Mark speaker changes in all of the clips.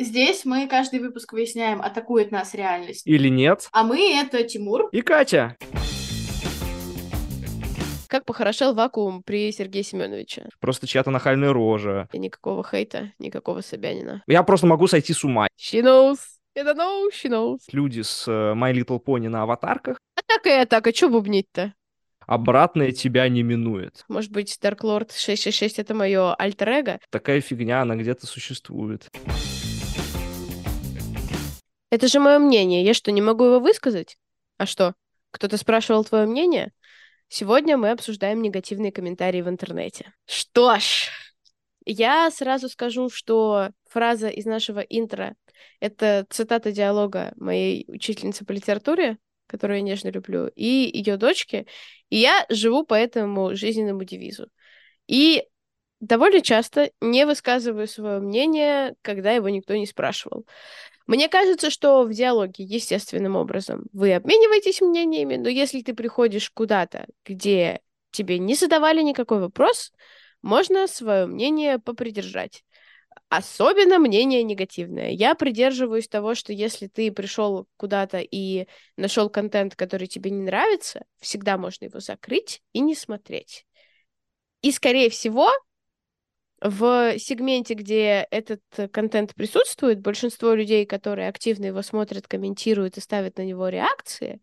Speaker 1: Здесь мы каждый выпуск выясняем, атакует нас реальность.
Speaker 2: Или нет.
Speaker 1: А мы — это Тимур.
Speaker 2: И Катя.
Speaker 3: Как похорошел вакуум при Сергее Семеновиче?
Speaker 2: Просто чья-то нахальная рожа.
Speaker 3: И никакого хейта, никакого Собянина.
Speaker 2: Я просто могу сойти с ума.
Speaker 3: She knows. Это know, she knows.
Speaker 2: Люди с э, My Little Pony на аватарках.
Speaker 3: Атака и атака, что бубнить-то?
Speaker 2: Обратное тебя не минует.
Speaker 3: Может быть, Dark Lord 666 — это мое альтер-эго?
Speaker 2: Такая фигня, она где-то существует.
Speaker 3: Это же мое мнение. Я что, не могу его высказать? А что? Кто-то спрашивал твое мнение? Сегодня мы обсуждаем негативные комментарии в интернете. Что ж, я сразу скажу, что фраза из нашего интро — это цитата диалога моей учительницы по литературе, которую я нежно люблю, и ее дочки. И я живу по этому жизненному девизу. И довольно часто не высказываю свое мнение, когда его никто не спрашивал. Мне кажется, что в диалоге естественным образом вы обмениваетесь мнениями, но если ты приходишь куда-то, где тебе не задавали никакой вопрос, можно свое мнение попридержать. Особенно мнение негативное. Я придерживаюсь того, что если ты пришел куда-то и нашел контент, который тебе не нравится, всегда можно его закрыть и не смотреть. И, скорее всего, в сегменте, где этот э, контент присутствует, большинство людей, которые активно его смотрят, комментируют и ставят на него реакции,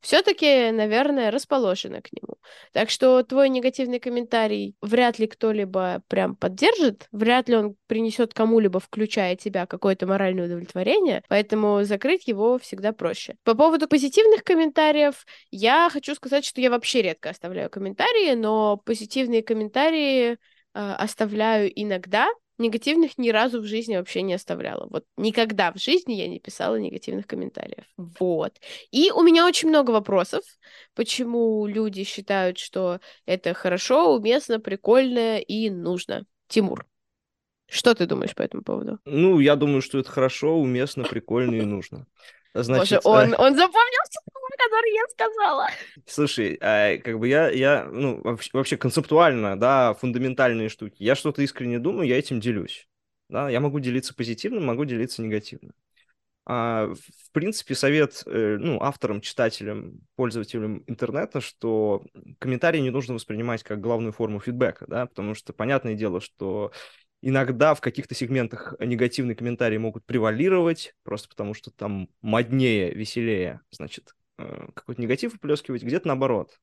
Speaker 3: все-таки, наверное, расположены к нему. Так что твой негативный комментарий вряд ли кто-либо прям поддержит, вряд ли он принесет кому-либо, включая тебя, какое-то моральное удовлетворение, поэтому закрыть его всегда проще. По поводу позитивных комментариев, я хочу сказать, что я вообще редко оставляю комментарии, но позитивные комментарии оставляю иногда, негативных ни разу в жизни вообще не оставляла. Вот никогда в жизни я не писала негативных комментариев. Вот. И у меня очень много вопросов, почему люди считают, что это хорошо, уместно, прикольно и нужно. Тимур, что ты думаешь по этому поводу?
Speaker 2: Ну, я думаю, что это хорошо, уместно, прикольно и нужно.
Speaker 3: Значит, Боже, он, э... он запомнил все слова, которые я сказала.
Speaker 2: Слушай, а, как бы я, я, ну, вообще, вообще концептуально, да, фундаментальные штуки. Я что-то искренне думаю, я этим делюсь. Да, я могу делиться позитивным, могу делиться негативным. А, в принципе, совет э, ну, авторам, читателям, пользователям интернета, что комментарии не нужно воспринимать как главную форму фидбэка, да, потому что понятное дело, что Иногда в каких-то сегментах негативные комментарии могут превалировать, просто потому что там моднее, веселее, значит, э, какой-то негатив выплескивать, где-то наоборот.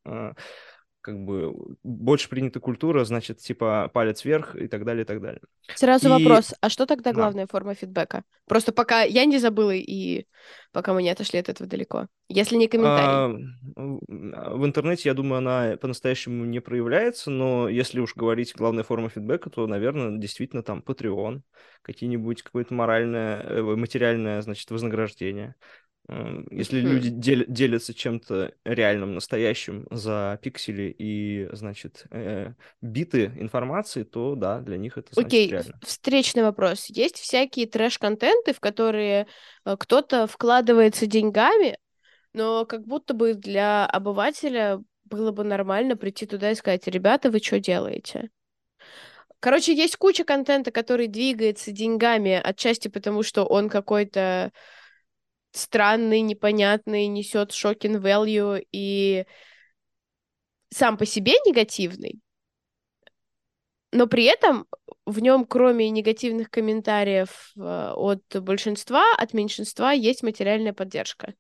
Speaker 2: Как бы больше принята культура, значит, типа палец вверх и так далее, и так далее.
Speaker 3: Сразу и... вопрос, а что тогда главная да. форма фидбэка? Просто пока я не забыла и пока мы не отошли от этого далеко. Если не комментарий.
Speaker 2: А, в интернете, я думаю, она по-настоящему не проявляется, но если уж говорить главная форма фидбэка, то, наверное, действительно там Patreon, какие-нибудь какое-то моральное, э, материальное, значит, вознаграждение. Если mm-hmm. люди дел- делятся чем-то реальным, настоящим за пиксели и, значит, э, биты информации, то да, для них это значит
Speaker 3: Окей,
Speaker 2: реально.
Speaker 3: встречный вопрос. Есть всякие трэш-контенты, в которые э, кто-то вкладывается деньгами, но как будто бы для обывателя было бы нормально прийти туда и сказать, ребята, вы что делаете? Короче, есть куча контента, который двигается деньгами, отчасти потому, что он какой-то странный, непонятный, несет шокин value и сам по себе негативный, но при этом в нем, кроме негативных комментариев э, от большинства, от меньшинства есть материальная поддержка.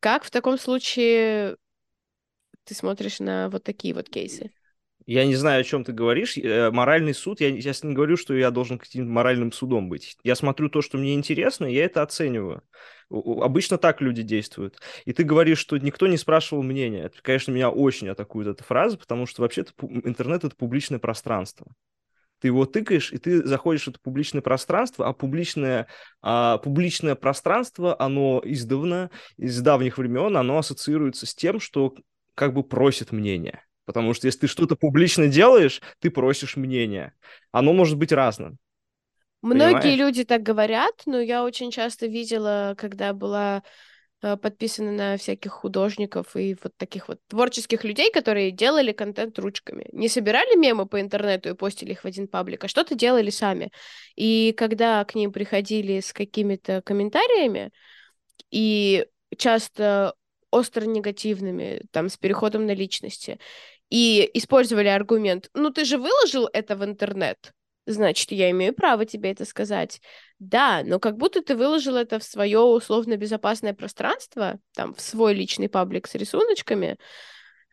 Speaker 3: Как в таком случае ты смотришь на вот такие вот кейсы?
Speaker 2: Я не знаю, о чем ты говоришь. Э, моральный суд, я сейчас не говорю, что я должен каким-то моральным судом быть. Я смотрю то, что мне интересно, и я это оцениваю. Обычно так люди действуют. И ты говоришь, что никто не спрашивал мнения. Это, конечно, меня очень атакует эта фраза, потому что вообще-то интернет — это публичное пространство. Ты его тыкаешь, и ты заходишь в это публичное пространство, а публичное, а, публичное пространство, оно издавна, из давних времен, оно ассоциируется с тем, что как бы просит мнения. Потому что если ты что-то публично делаешь, ты просишь мнения. Оно может быть разным.
Speaker 3: Многие Понимаешь? люди так говорят, но я очень часто видела, когда была э, подписаны на всяких художников и вот таких вот творческих людей, которые делали контент ручками. Не собирали мемы по интернету и постили их в один паблик, а что-то делали сами. И когда к ним приходили с какими-то комментариями, и часто остро негативными, там, с переходом на личности, и использовали аргумент, ну ты же выложил это в интернет, значит, я имею право тебе это сказать. Да, но как будто ты выложил это в свое условно безопасное пространство, там, в свой личный паблик с рисуночками,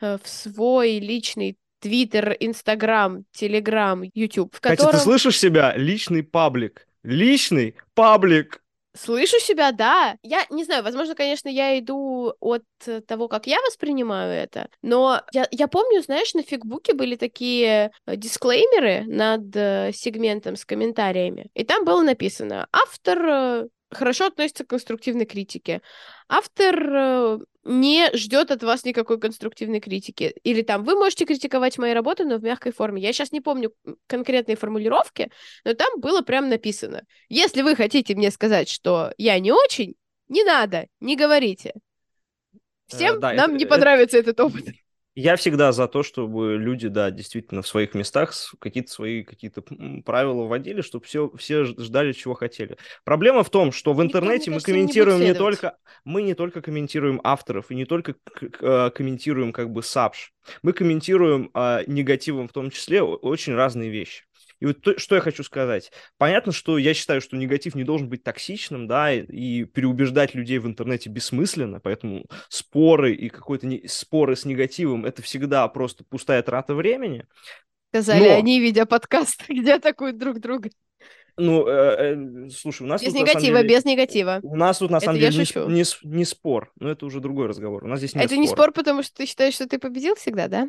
Speaker 3: э, в свой личный Твиттер, Инстаграм, Телеграм, Ютуб, в котором...
Speaker 2: Катя, ты слышишь себя? Личный паблик. Личный паблик.
Speaker 3: Слышу себя, да. Я не знаю, возможно, конечно, я иду от того, как я воспринимаю это, но я, я помню, знаешь, на фигбуке были такие э, дисклеймеры над э, сегментом с комментариями, и там было написано «Автор э, хорошо относится к конструктивной критике. Автор не ждет от вас никакой конструктивной критики. Или там, вы можете критиковать мои работы, но в мягкой форме. Я сейчас не помню конкретные формулировки, но там было прям написано. Если вы хотите мне сказать, что я не очень, не надо, не говорите. Всем э, да, нам это, не понравится это... этот опыт.
Speaker 2: Я всегда за то, чтобы люди, да, действительно в своих местах какие-то свои какие-то правила вводили, чтобы все, все ждали, чего хотели. Проблема в том, что в интернете мы комментируем не, не только, мы не только комментируем авторов и не только э, комментируем как бы сапш, мы комментируем э, негативом в том числе очень разные вещи. И вот то, что я хочу сказать. Понятно, что я считаю, что негатив не должен быть токсичным, да, и, и переубеждать людей в интернете бессмысленно, поэтому споры и какой-то не... споры с негативом это всегда просто пустая трата времени.
Speaker 3: Сказали Но... они, видя подкаст, где атакуют друг друга.
Speaker 2: Ну, э, э, слушай, у нас
Speaker 3: без
Speaker 2: тут,
Speaker 3: негатива,
Speaker 2: деле,
Speaker 3: без негатива.
Speaker 2: У нас тут на это самом деле не, не, не спор, но это уже другой разговор. У нас здесь не
Speaker 3: это
Speaker 2: спор.
Speaker 3: не спор, потому что ты считаешь, что ты победил всегда, да?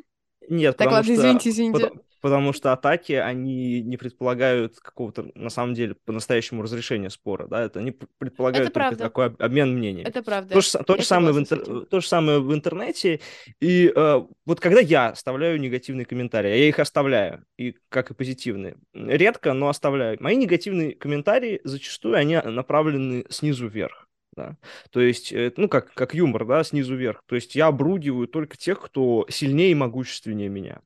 Speaker 2: Нет,
Speaker 3: так, ладно,
Speaker 2: что,
Speaker 3: извините, извините.
Speaker 2: Потому, потому что атаки, они не предполагают какого-то, на самом деле, по-настоящему разрешения спора, да, это они предполагают
Speaker 3: это
Speaker 2: только такой обмен мнениями.
Speaker 3: Это правда.
Speaker 2: То же, то же, самое, в интер... то же самое в интернете, и э, вот когда я оставляю негативные комментарии, я их оставляю, и как и позитивные, редко, но оставляю. Мои негативные комментарии зачастую, они направлены снизу вверх да. То есть, э, ну, как, как юмор, да, снизу вверх. То есть я обругиваю только тех, кто сильнее и могущественнее меня.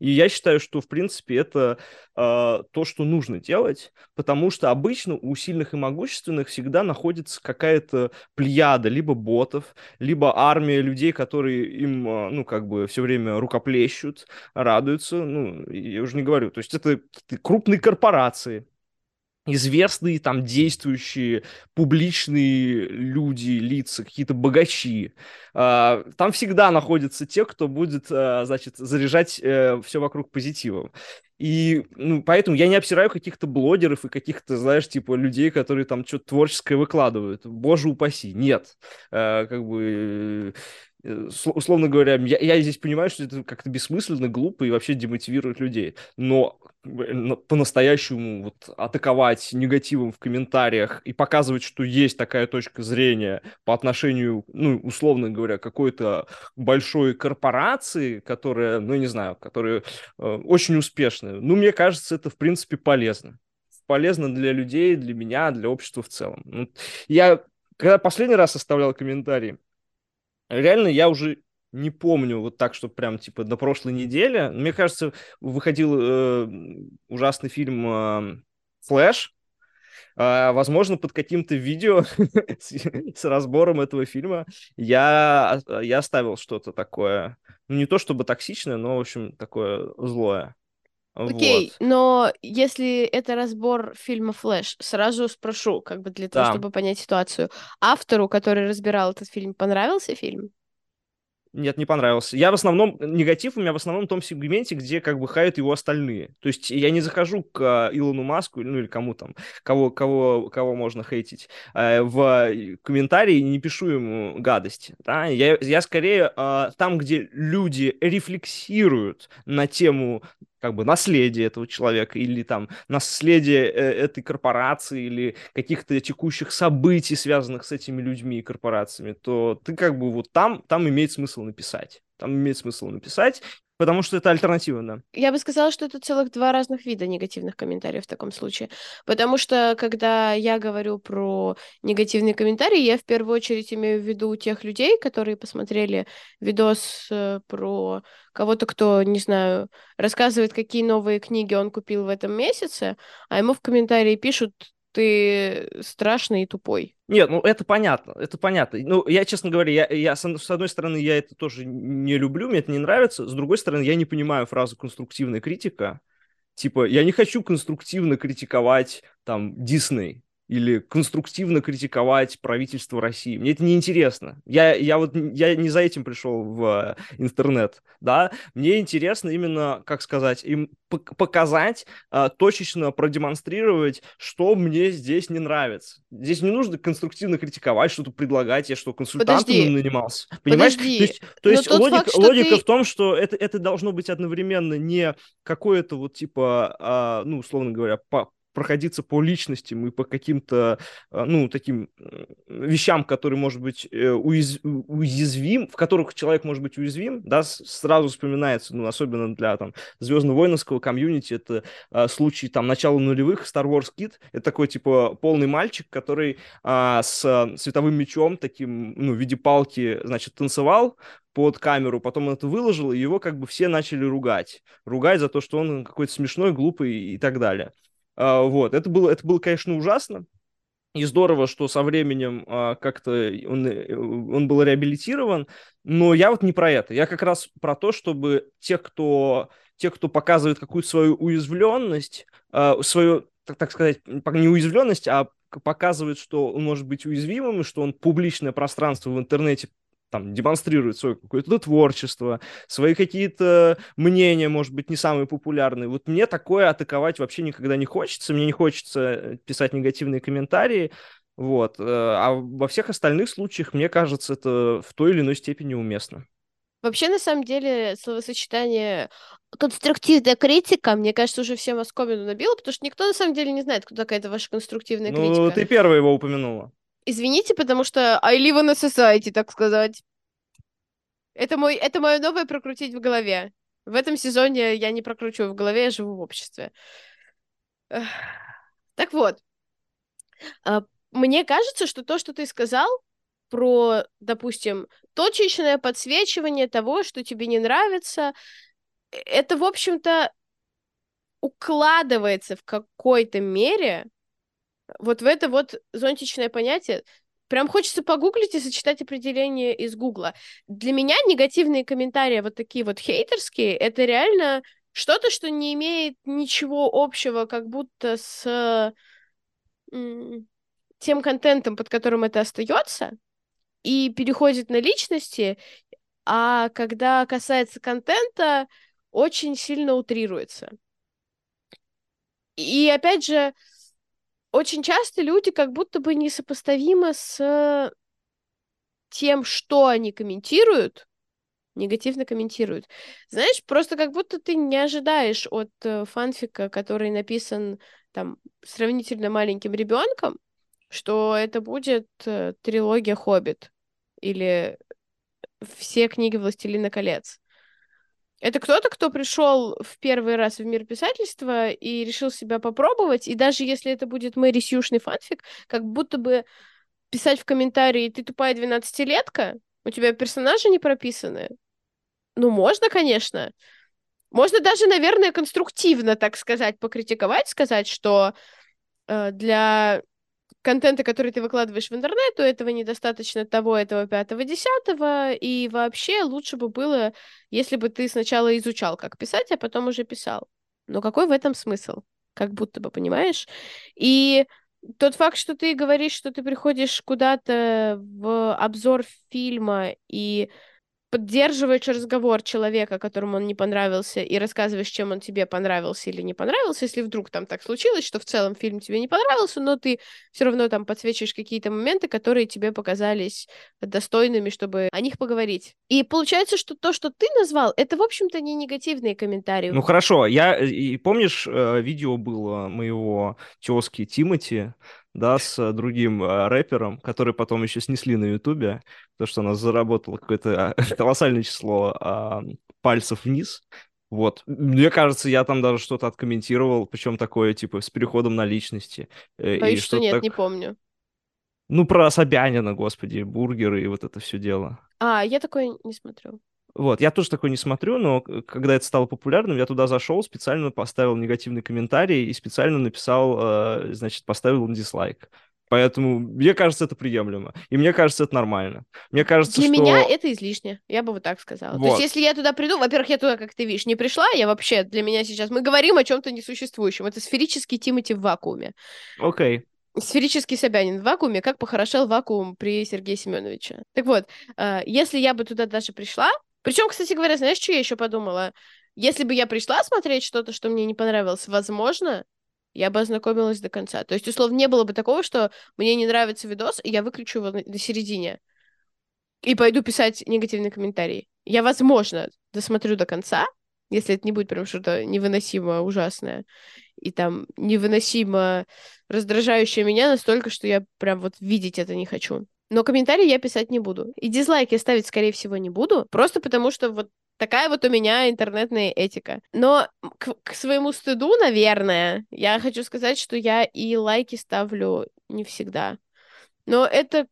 Speaker 2: И я считаю, что, в принципе, это э, то, что нужно делать, потому что обычно у сильных и могущественных всегда находится какая-то плеяда либо ботов, либо армия людей, которые им, э, ну, как бы все время рукоплещут, радуются. Ну, я уже не говорю. То есть это крупные корпорации, известные там действующие публичные люди, лица, какие-то богачи. А, там всегда находятся те, кто будет, а, значит, заряжать э, все вокруг позитивом. И ну, поэтому я не обсираю каких-то блогеров и каких-то, знаешь, типа людей, которые там что-то творческое выкладывают. Боже упаси. Нет. А, как бы Э, условно говоря, я, я здесь понимаю, что это как-то бессмысленно, глупо и вообще демотивирует людей. Но по-настоящему вот атаковать негативом в комментариях и показывать, что есть такая точка зрения по отношению, ну, условно говоря, какой-то большой корпорации, которая, ну, не знаю, которая э, очень успешная, ну, мне кажется, это, в принципе, полезно. Полезно для людей, для меня, для общества в целом. Я, когда последний раз оставлял комментарии, реально я уже не помню вот так, что прям типа до прошлой недели. Мне кажется, выходил э, ужасный фильм э, «Флэш». Э, возможно, под каким-то видео с, с разбором этого фильма я, я оставил что-то такое. Ну, не то чтобы токсичное, но, в общем, такое злое.
Speaker 3: Окей, вот. но если это разбор фильма «Флэш», сразу спрошу, как бы для того, да. чтобы понять ситуацию. Автору, который разбирал этот фильм, понравился фильм?
Speaker 2: Нет, не понравился. Я в основном, негатив у меня в основном в том сегменте, где как бы хают его остальные. То есть я не захожу к а, Илону Маску, ну или кому там, кого, кого, кого можно хейтить, э, в комментарии не пишу ему гадости. Да? Я, я скорее э, там, где люди рефлексируют на тему как бы наследие этого человека или там наследие э, этой корпорации или каких-то текущих событий, связанных с этими людьми и корпорациями, то ты как бы вот там, там имеет смысл написать. Там имеет смысл написать, потому что это альтернатива, да.
Speaker 3: Я бы сказала, что это целых два разных вида негативных комментариев в таком случае. Потому что, когда я говорю про негативные комментарии, я в первую очередь имею в виду тех людей, которые посмотрели видос э, про кого-то, кто, не знаю, рассказывает, какие новые книги он купил в этом месяце, а ему в комментарии пишут, ты страшный и тупой.
Speaker 2: Нет, ну это понятно, это понятно. Ну, я, честно говоря, я, я с одной стороны, я это тоже не люблю, мне это не нравится, с другой стороны, я не понимаю фразу «конструктивная критика». Типа, я не хочу конструктивно критиковать, там, Дисней или конструктивно критиковать правительство России. Мне это не интересно. Я, я вот я не за этим пришел в э, интернет, да. Мне интересно именно, как сказать, им показать, а, точечно продемонстрировать, что мне здесь не нравится. Здесь не нужно конструктивно критиковать, что-то предлагать, я что, консультантом Подожди. нанимался. Понимаешь?
Speaker 3: Подожди.
Speaker 2: То есть, то есть логика, факт, логика ты... в том, что это, это должно быть одновременно не какое-то вот типа, а, ну, условно говоря, по, проходиться по личностям и по каким-то, а, ну, таким вещам, которые, может быть, э, уяз... уязвим, в которых человек может быть уязвим, да, сразу вспоминается, ну, особенно для, там, звездно-воинского комьюнити, это а, случай, там, начала нулевых, Star Wars Kid, это такой, типа, полный мальчик, который а, с световым мечом, таким, ну, в виде палки, значит, танцевал, под камеру, потом он это выложил, и его как бы все начали ругать. Ругать за то, что он какой-то смешной, глупый и так далее. А, вот, это было, это было, конечно, ужасно. И здорово, что со временем а, как-то он, э, он был реабилитирован, но я вот не про это. Я как раз про то, чтобы те, кто, те, кто показывает какую-то свою уязвленность, а, свою, так, так сказать, не уязвленность, а показывает, что он может быть уязвимым, что он публичное пространство в интернете там демонстрирует свое какое-то творчество, свои какие-то мнения, может быть, не самые популярные. Вот мне такое атаковать вообще никогда не хочется, мне не хочется писать негативные комментарии, вот. Э, а во всех остальных случаях, мне кажется, это в той или иной степени уместно.
Speaker 3: Вообще, на самом деле, словосочетание конструктивная критика, мне кажется, уже всем оскомину набило, потому что никто на самом деле не знает, кто такая эта ваша конструктивная
Speaker 2: ну,
Speaker 3: критика.
Speaker 2: Ну, ты первая его упомянула.
Speaker 3: Извините, потому что I live in a society, так сказать. Это, мой, это мое новое прокрутить в голове. В этом сезоне я не прокручиваю в голове, я живу в обществе. Так вот, а, мне кажется, что то, что ты сказал про, допустим, точечное подсвечивание того, что тебе не нравится, э, это, в общем-то, укладывается в какой-то мере вот в это вот зонтичное понятие. Прям хочется погуглить и сочетать определение из Гугла. Для меня негативные комментарии, вот такие вот хейтерские, это реально что-то, что не имеет ничего общего, как будто с тем контентом, под которым это остается, и переходит на личности, а когда касается контента, очень сильно утрируется. И опять же, очень часто люди как будто бы несопоставимы с тем, что они комментируют, негативно комментируют. Знаешь, просто как будто ты не ожидаешь от э, фанфика, который написан там сравнительно маленьким ребенком, что это будет э, трилогия Хоббит или все книги Властелина колец. Это кто-то, кто пришел в первый раз в мир писательства и решил себя попробовать, и даже если это будет Мэри Сьюшный фанфик, как будто бы писать в комментарии «ты тупая двенадцатилетка», у тебя персонажи не прописаны. Ну, можно, конечно. Можно даже, наверное, конструктивно, так сказать, покритиковать, сказать, что э, для контента, который ты выкладываешь в интернет, у этого недостаточно того, этого, пятого, десятого, и вообще лучше бы было, если бы ты сначала изучал, как писать, а потом уже писал. Но какой в этом смысл? Как будто бы, понимаешь? И тот факт, что ты говоришь, что ты приходишь куда-то в обзор фильма и поддерживаешь разговор человека, которому он не понравился, и рассказываешь, чем он тебе понравился или не понравился, если вдруг там так случилось, что в целом фильм тебе не понравился, но ты все равно там подсвечиваешь какие-то моменты, которые тебе показались достойными, чтобы о них поговорить. И получается, что то, что ты назвал, это, в общем-то, не негативные комментарии.
Speaker 2: Ну хорошо, я и помнишь, э, видео было моего тезки Тимати, да, с другим э, рэпером, который потом еще снесли на Ютубе, то, что она заработала какое-то э, колоссальное число э, пальцев вниз. Вот. Мне кажется, я там даже что-то откомментировал, причем такое, типа, с переходом на личности.
Speaker 3: Э, Боюсь, что нет, так... не помню.
Speaker 2: Ну, про Собянина, господи, бургеры и вот это все дело.
Speaker 3: А, я такое не смотрю.
Speaker 2: Вот, я тоже такой не смотрю, но когда это стало популярным, я туда зашел, специально поставил негативный комментарий и специально написал, э, значит, поставил дизлайк. Поэтому мне кажется, это приемлемо. И мне кажется, это нормально. Мне кажется,
Speaker 3: Для
Speaker 2: что...
Speaker 3: меня это излишне. Я бы вот так сказала. Вот. То есть, если я туда приду, во-первых, я туда, как ты видишь, не пришла, я вообще, для меня сейчас... Мы говорим о чем-то несуществующем. Это сферический Тимати в вакууме.
Speaker 2: Окей. Okay.
Speaker 3: Сферический Собянин в вакууме, как похорошел вакуум при Сергее Семеновиче. Так вот, э, если я бы туда даже пришла, причем, кстати говоря, знаешь, что я еще подумала? Если бы я пришла смотреть что-то, что мне не понравилось, возможно, я бы ознакомилась до конца. То есть, условно, не было бы такого, что мне не нравится видос, и я выключу его на середине и пойду писать негативный комментарий. Я, возможно, досмотрю до конца, если это не будет прям что-то невыносимо ужасное и там невыносимо раздражающее меня настолько, что я прям вот видеть это не хочу. Но комментарии я писать не буду. И дизлайки ставить, скорее всего, не буду. Просто потому что вот такая вот у меня интернетная этика. Но к, к своему стыду, наверное, я хочу сказать, что я и лайки ставлю не всегда. Но это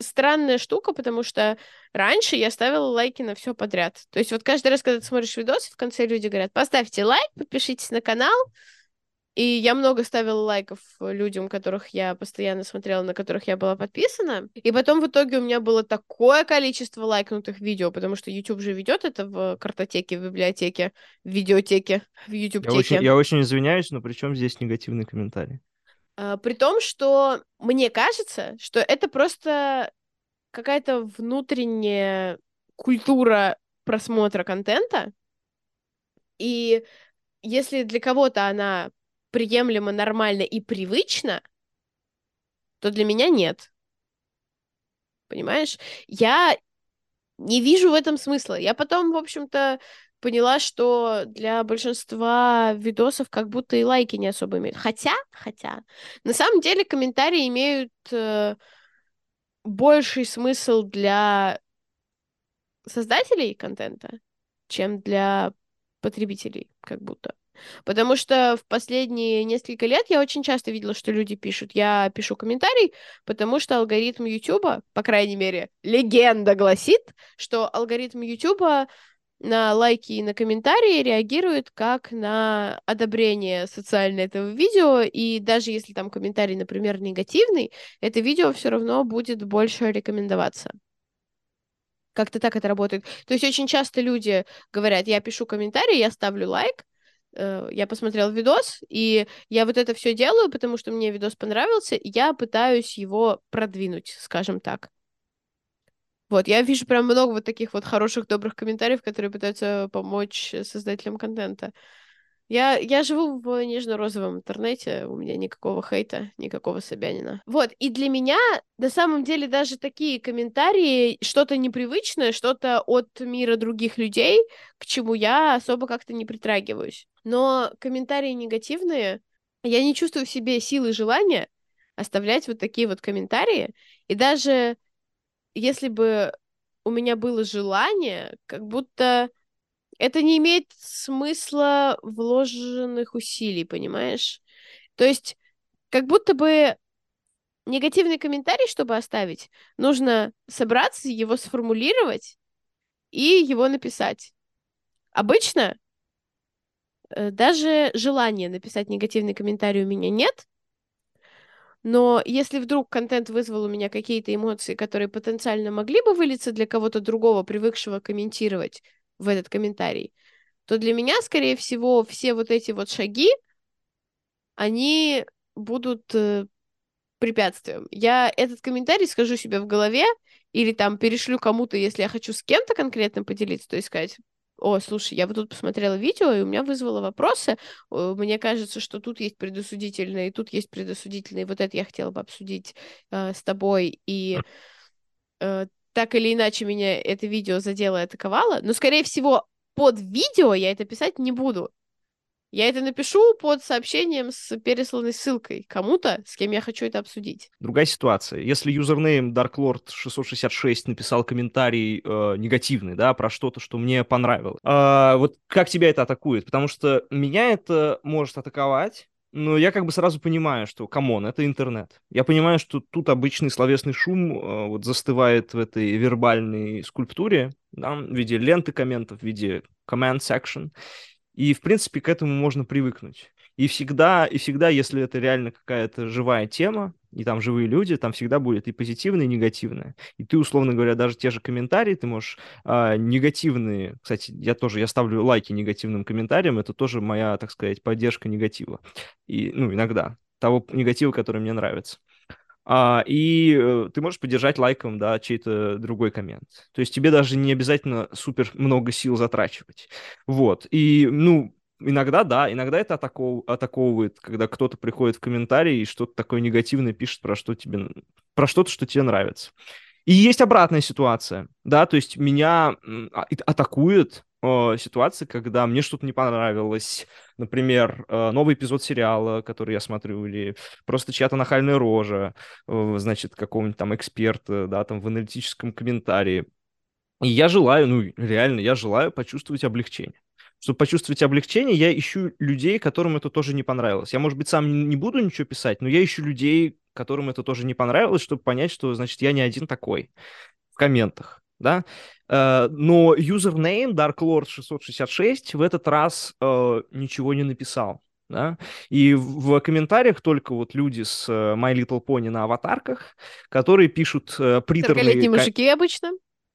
Speaker 3: странная штука, потому что раньше я ставила лайки на все подряд. То есть вот каждый раз, когда ты смотришь видос, в конце люди говорят, поставьте лайк, подпишитесь на канал, и я много ставила лайков людям, которых я постоянно смотрела, на которых я была подписана. И потом в итоге у меня было такое количество лайкнутых видео, потому что YouTube же ведет это в картотеке, в библиотеке, в видеотеке, в YouTube-теке.
Speaker 2: Я очень, я очень извиняюсь, но при чем здесь негативный комментарий?
Speaker 3: А, при том, что мне кажется, что это просто какая-то внутренняя культура просмотра контента, и если для кого-то она приемлемо, нормально и привычно, то для меня нет. Понимаешь? Я не вижу в этом смысла. Я потом, в общем-то, поняла, что для большинства видосов как будто и лайки не особо имеют. Хотя, хотя, на самом деле комментарии имеют э, больший смысл для создателей контента, чем для потребителей, как будто. Потому что в последние несколько лет я очень часто видела, что люди пишут. Я пишу комментарий, потому что алгоритм YouTube, по крайней мере, легенда гласит, что алгоритм YouTube на лайки и на комментарии реагирует как на одобрение социально этого видео, и даже если там комментарий, например, негативный, это видео все равно будет больше рекомендоваться. Как-то так это работает. То есть очень часто люди говорят, я пишу комментарий, я ставлю лайк, Э, я посмотрел видос, и я вот это все делаю, потому что мне видос понравился, и я пытаюсь его продвинуть, скажем так. Вот, я вижу прям много вот таких вот хороших, добрых комментариев, которые пытаются помочь создателям контента. Я, я живу в нежно-розовом интернете, у меня никакого хейта, никакого Собянина. Вот, и для меня, на самом деле, даже такие комментарии, что-то непривычное, что-то от мира других людей, к чему я особо как-то не притрагиваюсь. Но комментарии негативные, я не чувствую в себе силы желания оставлять вот такие вот комментарии. И даже если бы у меня было желание, как будто это не имеет смысла вложенных усилий, понимаешь? То есть, как будто бы негативный комментарий, чтобы оставить, нужно собраться, его сформулировать и его написать. Обычно э, даже желания написать негативный комментарий у меня нет, но если вдруг контент вызвал у меня какие-то эмоции, которые потенциально могли бы вылиться для кого-то другого, привыкшего комментировать, в этот комментарий, то для меня, скорее всего, все вот эти вот шаги, они будут э, препятствием. Я этот комментарий скажу себе в голове или там перешлю кому-то, если я хочу с кем-то конкретно поделиться, то есть сказать, о, слушай, я вот тут посмотрела видео, и у меня вызвало вопросы. Мне кажется, что тут есть предосудительное, и тут есть предосудительное, и вот это я хотела бы обсудить э, с тобой. И э, так или иначе меня это видео задело и атаковало, но, скорее всего, под видео я это писать не буду. Я это напишу под сообщением с пересланной ссылкой кому-то, с кем я хочу это обсудить.
Speaker 2: Другая ситуация. Если username DarkLord666 написал комментарий э, негативный, да, про что-то, что мне понравилось, э, вот как тебя это атакует? Потому что меня это может атаковать, но я как бы сразу понимаю, что, come on, это интернет. Я понимаю, что тут обычный словесный шум э, вот застывает в этой вербальной скульптуре, да, в виде ленты комментов, в виде comment section. И, в принципе, к этому можно привыкнуть. И всегда, и всегда, если это реально какая-то живая тема, и там живые люди, там всегда будет и позитивное, и негативное. И ты, условно говоря, даже те же комментарии, ты можешь а, негативные, кстати, я тоже, я ставлю лайки негативным комментариям, это тоже моя, так сказать, поддержка негатива. И, ну, иногда того негатива, который мне нравится. А, и э, ты можешь поддержать лайком, да, чей-то другой коммент. То есть тебе даже не обязательно супер много сил затрачивать. Вот. И, ну, иногда, да, иногда это атаков... атаковывает, когда кто-то приходит в комментарии и что-то такое негативное пишет про что тебе, про что-то, что тебе нравится. И есть обратная ситуация, да, то есть меня а, атакует э, ситуации, когда мне что-то не понравилось, например, э, новый эпизод сериала, который я смотрю, или просто чья-то нахальная рожа, э, значит, какого-нибудь там эксперта, да, там в аналитическом комментарии. И я желаю, ну, реально, я желаю почувствовать облегчение. Чтобы почувствовать облегчение, я ищу людей, которым это тоже не понравилось. Я, может быть, сам не буду ничего писать, но я ищу людей, которым это тоже не понравилось, чтобы понять, что, значит, я не один такой в комментах да, э, но username darklord666 в этот раз э, ничего не написал, да, и в комментариях только вот люди с э, My Little Pony на аватарках, которые пишут приторные...
Speaker 3: мужики обычно.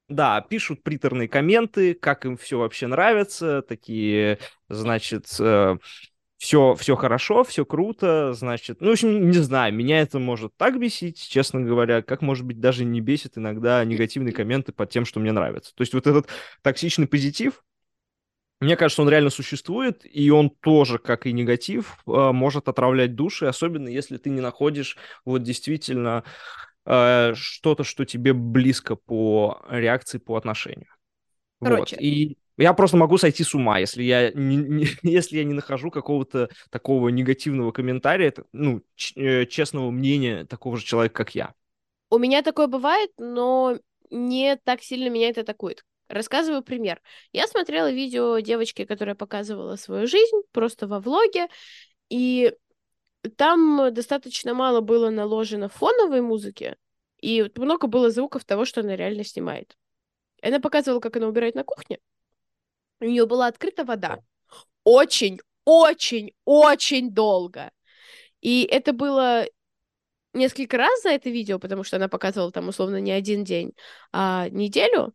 Speaker 2: Да, пишут приторные комменты, как им все вообще нравится, такие, значит, все, все хорошо, все круто, значит, ну, в общем, не знаю, меня это может так бесить, честно говоря, как, может быть, даже не бесит иногда негативные комменты под тем, что мне нравится. То есть вот этот токсичный позитив, мне кажется, он реально существует, и он тоже, как и негатив, э, может отравлять души, особенно если ты не находишь вот действительно э, что-то, что тебе близко по реакции, по отношению. Короче, вот. И я просто могу сойти с ума, если я не, не, если я не нахожу какого-то такого негативного комментария, ну, э, честного мнения такого же человека, как я.
Speaker 3: У меня такое бывает, но не так сильно меня это атакует. Рассказываю пример. Я смотрела видео девочки, которая показывала свою жизнь просто во влоге, и там достаточно мало было наложено фоновой музыки, и много было звуков того, что она реально снимает. Она показывала, как она убирает на кухне, у нее была открыта вода. Очень, очень, очень долго. И это было несколько раз за это видео, потому что она показывала там условно не один день, а неделю,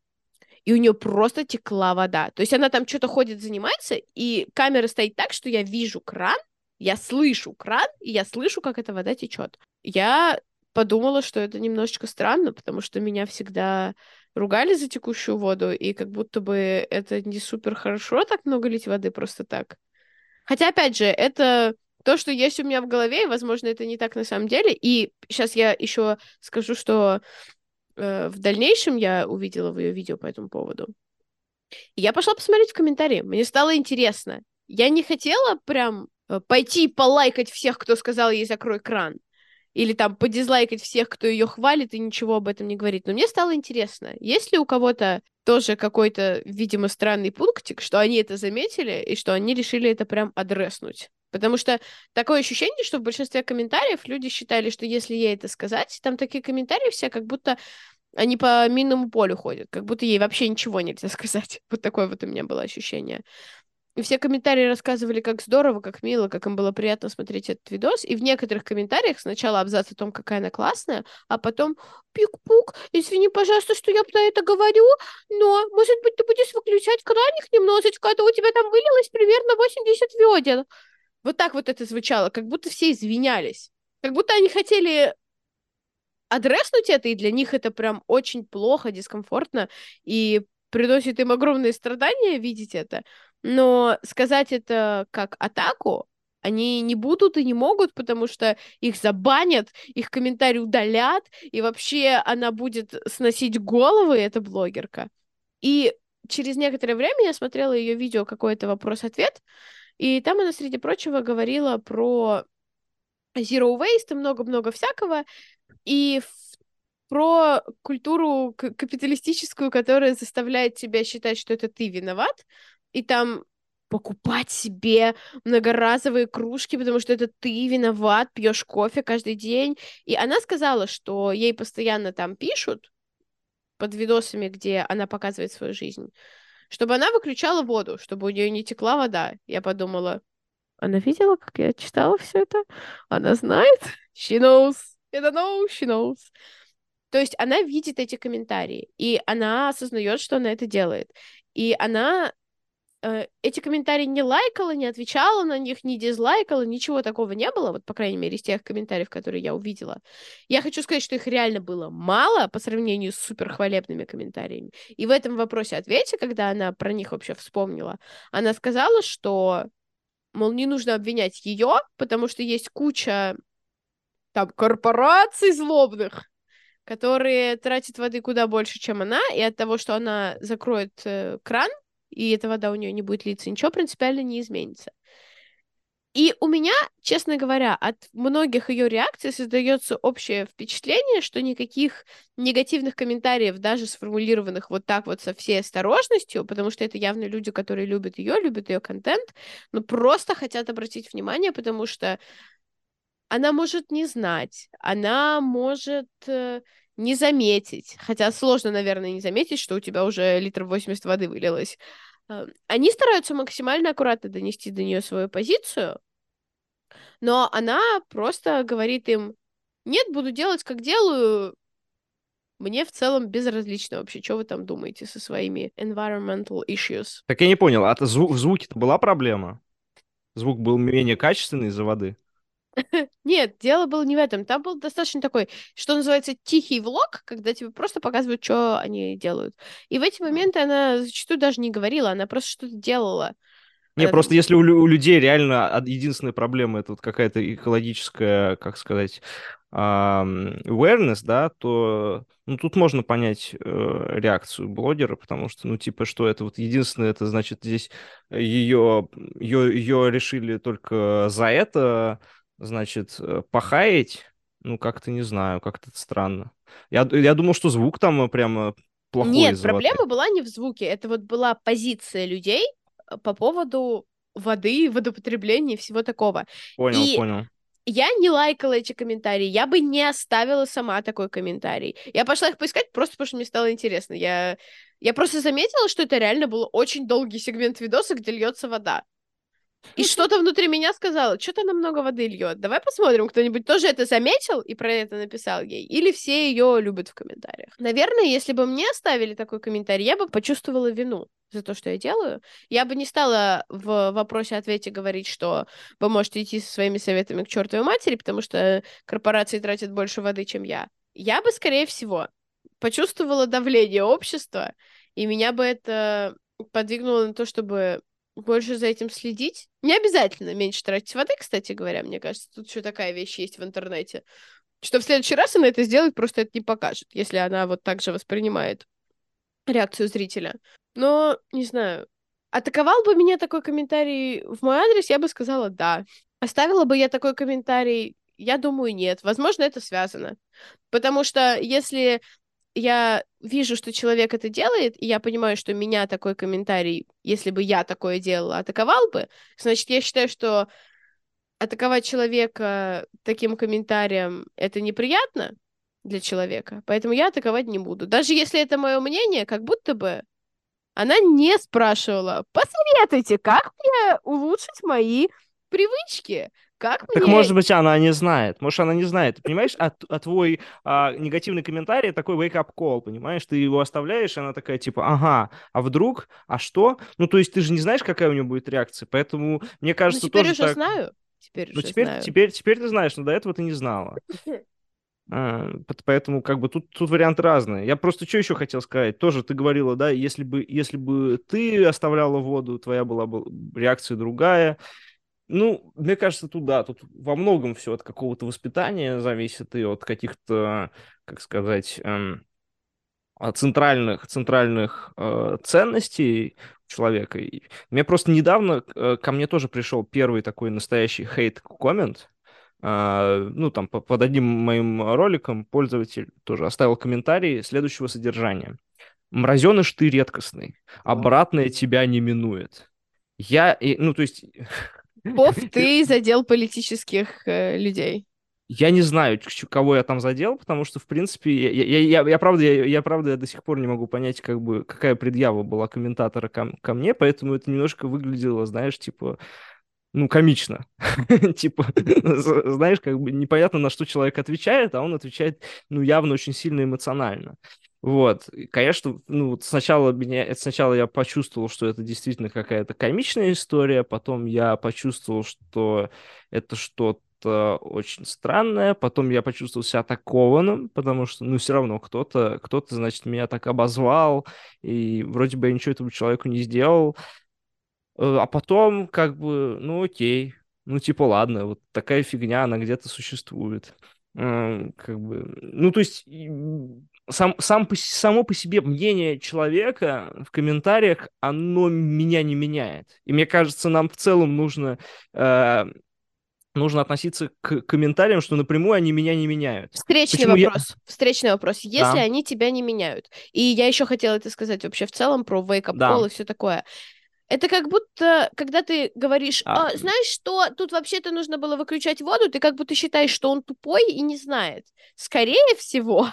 Speaker 3: и у нее просто текла вода. То есть она там что-то ходит, занимается, и камера стоит так, что я вижу кран, я слышу кран, и я слышу, как эта вода течет. Я подумала, что это немножечко странно, потому что меня всегда ругали за текущую воду, и как будто бы это не супер хорошо так много лить воды просто так. Хотя, опять же, это то, что есть у меня в голове, и, возможно, это не так на самом деле. И сейчас я еще скажу, что э, в дальнейшем я увидела в ее видео по этому поводу. И я пошла посмотреть в комментарии. Мне стало интересно. Я не хотела прям э, пойти полайкать всех, кто сказал ей закрой кран или там подизлайкать всех, кто ее хвалит и ничего об этом не говорит. Но мне стало интересно, есть ли у кого-то тоже какой-то, видимо, странный пунктик, что они это заметили и что они решили это прям адреснуть. Потому что такое ощущение, что в большинстве комментариев люди считали, что если ей это сказать, там такие комментарии все, как будто они по минному полю ходят, как будто ей вообще ничего нельзя сказать. Вот такое вот у меня было ощущение. И все комментарии рассказывали, как здорово, как мило, как им было приятно смотреть этот видос. И в некоторых комментариях сначала абзац о том, какая она классная, а потом «Пик-пук, извини, пожалуйста, что я про это говорю, но, может быть, ты будешь выключать краник немножечко, а то у тебя там вылилось примерно 80 ведер». Вот так вот это звучало, как будто все извинялись. Как будто они хотели адреснуть это, и для них это прям очень плохо, дискомфортно, и приносит им огромные страдания видеть это. Но сказать это как атаку они не будут и не могут, потому что их забанят, их комментарии удалят, и вообще она будет сносить головы, эта блогерка. И через некоторое время я смотрела ее видео какой-то вопрос-ответ, И там она, среди прочего, говорила про zero waste и много-много всякого, и про культуру капиталистическую, которая заставляет тебя считать, что это ты виноват, и там покупать себе многоразовые кружки, потому что это ты виноват, пьешь кофе каждый день. И она сказала, что ей постоянно там пишут под видосами, где она показывает свою жизнь, чтобы она выключала воду, чтобы у нее не текла вода. Я подумала, она видела, как я читала все это? Она знает? She knows. Don't know, she knows. То есть она видит эти комментарии, и она осознает, что она это делает. И она эти комментарии не лайкала, не отвечала на них, не дизлайкала, ничего такого не было, вот, по крайней мере, из тех комментариев, которые я увидела. Я хочу сказать, что их реально было мало по сравнению с суперхвалебными комментариями. И в этом вопросе-ответе, когда она про них вообще вспомнила, она сказала, что, мол, не нужно обвинять ее, потому что есть куча там корпораций злобных, которые тратят воды куда больше, чем она, и от того, что она закроет э, кран, и эта вода у нее не будет литься, ничего принципиально не изменится. И у меня, честно говоря, от многих ее реакций создается общее впечатление, что никаких негативных комментариев, даже сформулированных вот так вот со всей осторожностью, потому что это явно люди, которые любят ее, любят ее контент, но просто хотят обратить внимание, потому что она может не знать, она может э, не заметить, хотя сложно, наверное, не заметить, что у тебя уже литр 80 воды вылилось. Э, они стараются максимально аккуратно донести до нее свою позицию, но она просто говорит им, нет, буду делать, как делаю, мне в целом безразлично вообще, что вы там думаете со своими environmental issues.
Speaker 2: Так я не понял, а зву- в звуке-то была проблема? Звук был менее качественный из-за воды?
Speaker 3: Нет, дело было не в этом. Там был достаточно такой, что называется, тихий влог, когда тебе просто показывают, что они делают. И в эти моменты она зачастую даже не говорила, она просто что-то делала.
Speaker 2: Не, просто если у, у людей реально единственная проблема это вот какая-то экологическая, как сказать, awareness, да, то ну, тут можно понять э, реакцию блогера, потому что, ну, типа, что это вот единственное, это значит, здесь ее, ее, ее решили только за это, значит, э, похаять, ну, как-то не знаю, как-то странно. Я, я думал, что звук там прямо плохой.
Speaker 3: Нет, проблема была не в звуке, это вот была позиция людей э, по поводу воды, водопотребления и всего такого.
Speaker 2: Понял,
Speaker 3: и
Speaker 2: понял.
Speaker 3: Я не лайкала эти комментарии, я бы не оставила сама такой комментарий. Я пошла их поискать просто потому, что мне стало интересно. Я, я просто заметила, что это реально был очень долгий сегмент видоса, где льется вода. И что-то внутри меня сказала, что-то она много воды льет. Давай посмотрим, кто-нибудь тоже это заметил и про это написал ей. Или все ее любят в комментариях. Наверное, если бы мне оставили такой комментарий, я бы почувствовала вину за то, что я делаю. Я бы не стала в вопросе-ответе говорить, что вы можете идти со своими советами к чертовой матери, потому что корпорации тратят больше воды, чем я. Я бы, скорее всего, почувствовала давление общества, и меня бы это подвигнуло на то, чтобы больше за этим следить. Не обязательно меньше тратить воды, кстати говоря, мне кажется. Тут еще такая вещь есть в интернете. Что в следующий раз она это сделает, просто это не покажет, если она вот так же воспринимает реакцию зрителя. Но, не знаю, атаковал бы меня такой комментарий в мой адрес, я бы сказала да. Оставила бы я такой комментарий, я думаю, нет. Возможно, это связано. Потому что если я вижу, что человек это делает, и я понимаю, что меня такой комментарий, если бы я такое делала, атаковал бы, значит, я считаю, что атаковать человека таким комментарием это неприятно для человека, поэтому я атаковать не буду. Даже если это мое мнение, как будто бы она не спрашивала, посоветуйте, как мне улучшить мои привычки. Как
Speaker 2: так
Speaker 3: мне...
Speaker 2: может быть, она не знает. Может, она не знает. Ты понимаешь, а, а твой а, негативный комментарий такой wake-up call, понимаешь? Ты его оставляешь, и она такая, типа, ага, а вдруг, а что? Ну, то есть ты же не знаешь, какая у нее будет реакция, поэтому мне ну, кажется,
Speaker 3: ну, теперь
Speaker 2: тоже
Speaker 3: уже
Speaker 2: так...
Speaker 3: знаю. Теперь
Speaker 2: ну,
Speaker 3: уже
Speaker 2: теперь,
Speaker 3: знаю.
Speaker 2: Теперь, теперь ты знаешь, но до этого ты не знала. А, поэтому как бы тут, тут варианты разные. Я просто что еще хотел сказать? Тоже ты говорила, да, если бы, если бы ты оставляла воду, твоя была бы реакция другая. Ну, мне кажется, тут да, тут во многом все от какого-то воспитания зависит и от каких-то, как сказать, эм, а, центральных, центральных э, ценностей человека. И мне просто недавно э, ко мне тоже пришел первый такой настоящий хейт-коммент. Э, ну, там, по, под одним моим роликом пользователь тоже оставил комментарий следующего содержания. «Мразеныш ты редкостный, обратное тебя не минует». Я, и, ну, то есть...
Speaker 3: Вов, ты задел политических э, людей.
Speaker 2: Я не знаю, кого я там задел, потому что, в принципе, я, я, я, я правда, я, я правда я до сих пор не могу понять, как бы, какая предъява была комментатора ко, ко мне, поэтому это немножко выглядело, знаешь, типа, ну, комично. типа, знаешь, как бы непонятно, на что человек отвечает, а он отвечает, ну, явно очень сильно эмоционально. Вот, конечно, ну, сначала меня, сначала я почувствовал, что это действительно какая-то комичная история, потом я почувствовал, что это что-то что очень странное. Потом я почувствовал себя атакованным, потому что, ну, все равно кто-то, кто-то, значит, меня так обозвал, и вроде бы я ничего этому человеку не сделал. Э, а потом, как бы, ну, окей, ну, типа, ладно, вот такая фигня, она где-то существует. Как бы, ну, то есть, сам, сам, само по себе мнение человека в комментариях, оно меня не меняет. И мне кажется, нам в целом нужно э, нужно относиться к комментариям, что напрямую они меня не меняют.
Speaker 3: Встречный Почему вопрос. Я... Встречный вопрос. Если да. они тебя не меняют. И я еще хотела это сказать вообще в целом про wake up да. call и все такое. Это как будто, когда ты говоришь, а. А, знаешь что, тут вообще-то нужно было выключать воду, ты как будто считаешь, что он тупой и не знает. Скорее всего,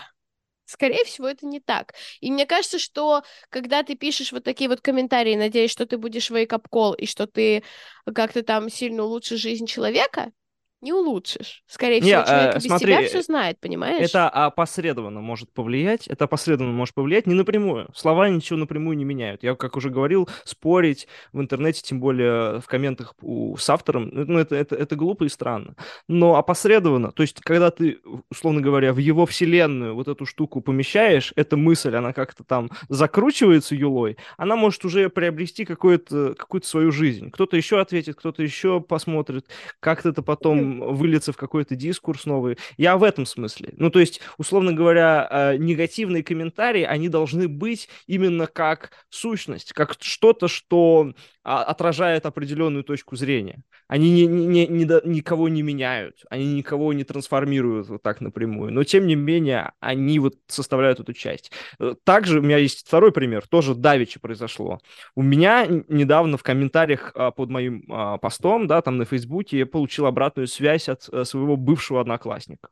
Speaker 3: Скорее всего, это не так. И мне кажется, что когда ты пишешь вот такие вот комментарии, надеясь, что ты будешь wake up call и что ты как-то там сильно улучшишь жизнь человека, не улучшишь. Скорее всего, не, человек э, без смотри, тебя все знает, понимаешь?
Speaker 2: Это опосредованно может повлиять, это опосредованно может повлиять, не напрямую. Слова ничего напрямую не меняют. Я, как уже говорил, спорить в интернете, тем более в комментах у, с автором, ну, ну, это, это, это глупо и странно. Но опосредованно, то есть, когда ты, условно говоря, в его вселенную вот эту штуку помещаешь, эта мысль, она как-то там закручивается юлой, она может уже приобрести какую-то какую свою жизнь. Кто-то еще ответит, кто-то еще посмотрит, как это потом выльется в какой-то дискурс новый. Я в этом смысле. Ну, то есть, условно говоря, э, негативные комментарии, они должны быть именно как сущность, как что-то, что а, отражает определенную точку зрения. Они не, не, не, никого не меняют, они никого не трансформируют вот так напрямую, но тем не менее они вот составляют эту часть. Э, также у меня есть второй пример, тоже давичи произошло. У меня недавно в комментариях а, под моим а, постом, да, там на Фейсбуке я получил обратную связь от э, своего бывшего одноклассника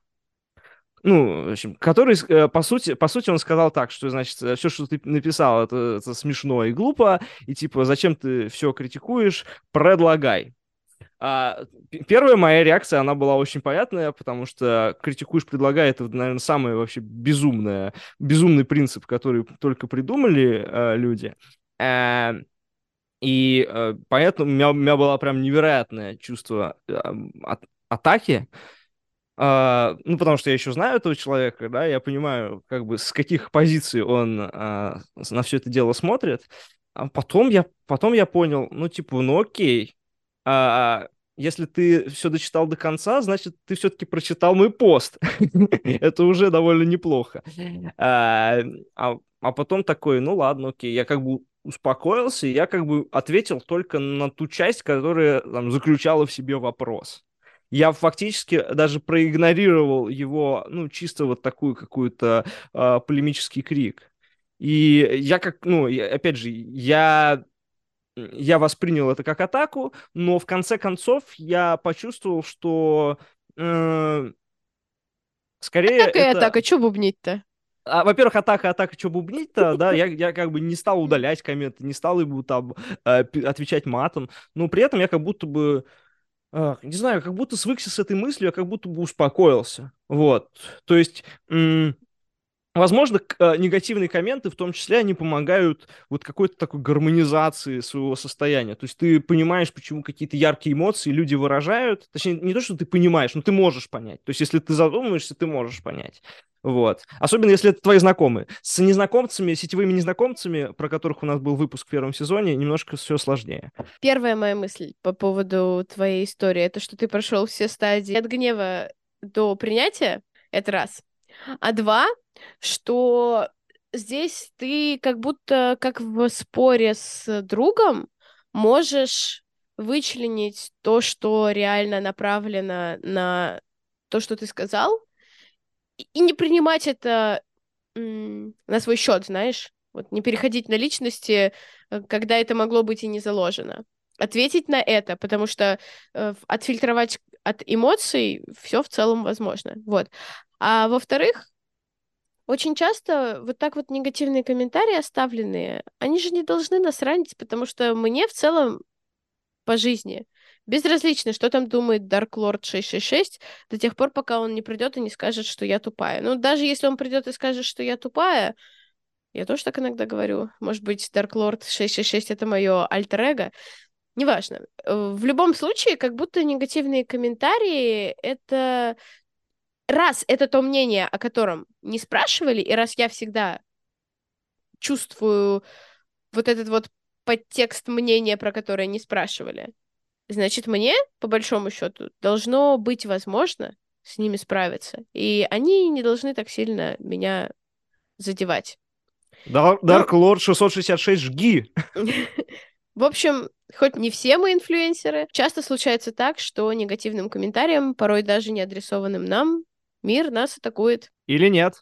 Speaker 2: ну, в общем, который, э, по сути, по сути, он сказал так, что, значит, э, все, что ты написал, это, это смешно и глупо, и, типа, зачем ты все критикуешь, предлагай. А, первая моя реакция, она была очень понятная, потому что критикуешь, предлагай, это, наверное, самый вообще безумный, безумный принцип, который только придумали э, люди. Э, и э, поэтому у меня, у меня было прям невероятное чувство э, от, атаки, Uh, ну, потому что я еще знаю этого человека, да, я понимаю, как бы с каких позиций он uh, на все это дело смотрит. А потом я, потом я понял, ну, типа, ну окей, uh, если ты все дочитал до конца, значит, ты все-таки прочитал мой пост. это уже довольно неплохо. А, потом такой, ну ладно, окей, я как бы успокоился, и я как бы ответил только на ту часть, которая там, заключала в себе вопрос я фактически даже проигнорировал его, ну, чисто вот такую какую-то э, полемический крик. И я как, ну, я, опять же, я я воспринял это как атаку, но в конце концов я почувствовал, что э, скорее
Speaker 3: атака это... и атака, что бубнить-то?
Speaker 2: А, во-первых, атака, атака, что бубнить-то, да, я, я как бы не стал удалять комменты, не стал ему там э, отвечать матом, но при этом я как будто бы не знаю, как будто свыкся с этой мыслью, я как будто бы успокоился. Вот. То есть, возможно, а, негативные комменты, в том числе, они помогают вот какой-то такой гармонизации своего состояния. То есть ты понимаешь, почему какие-то яркие эмоции люди выражают. Точнее, не то, что ты понимаешь, но ты можешь понять. То есть если ты задумаешься, ты можешь понять. Вот. Особенно, если это твои знакомые. С незнакомцами, сетевыми незнакомцами, про которых у нас был выпуск в первом сезоне, немножко все сложнее.
Speaker 3: Первая моя мысль по поводу твоей истории, это что ты прошел все стадии от гнева до принятия, это раз. А два, что здесь ты как будто как в споре с другом можешь вычленить то, что реально направлено на то, что ты сказал, и не принимать это на свой счет, знаешь, вот не переходить на личности, э, когда это могло быть и не заложено. Ответить на это, потому что э, отфильтровать от эмоций все в целом возможно. Вот. А во-вторых, очень часто вот так вот негативные комментарии оставленные, они же не должны нас ранить, потому что мне в целом по жизни безразлично, что там думает Dark Lord 666 до тех пор, пока он не придет и не скажет, что я тупая. Ну, даже если он придет и скажет, что я тупая, я тоже так иногда говорю. Может быть, Dark Lord 666 это мое альтер-эго. Неважно. Э, в любом случае, как будто негативные комментарии — это... Раз это то мнение, о котором не спрашивали, и раз я всегда чувствую вот этот вот подтекст мнения, про которое не спрашивали, значит, мне, по большому счету, должно быть возможно с ними справиться. И они не должны так сильно меня задевать.
Speaker 2: Dark Lord 666, жги!
Speaker 3: В общем, хоть не все мы инфлюенсеры, часто случается так, что негативным комментариям, порой даже не адресованным нам, мир нас атакует.
Speaker 2: Или нет.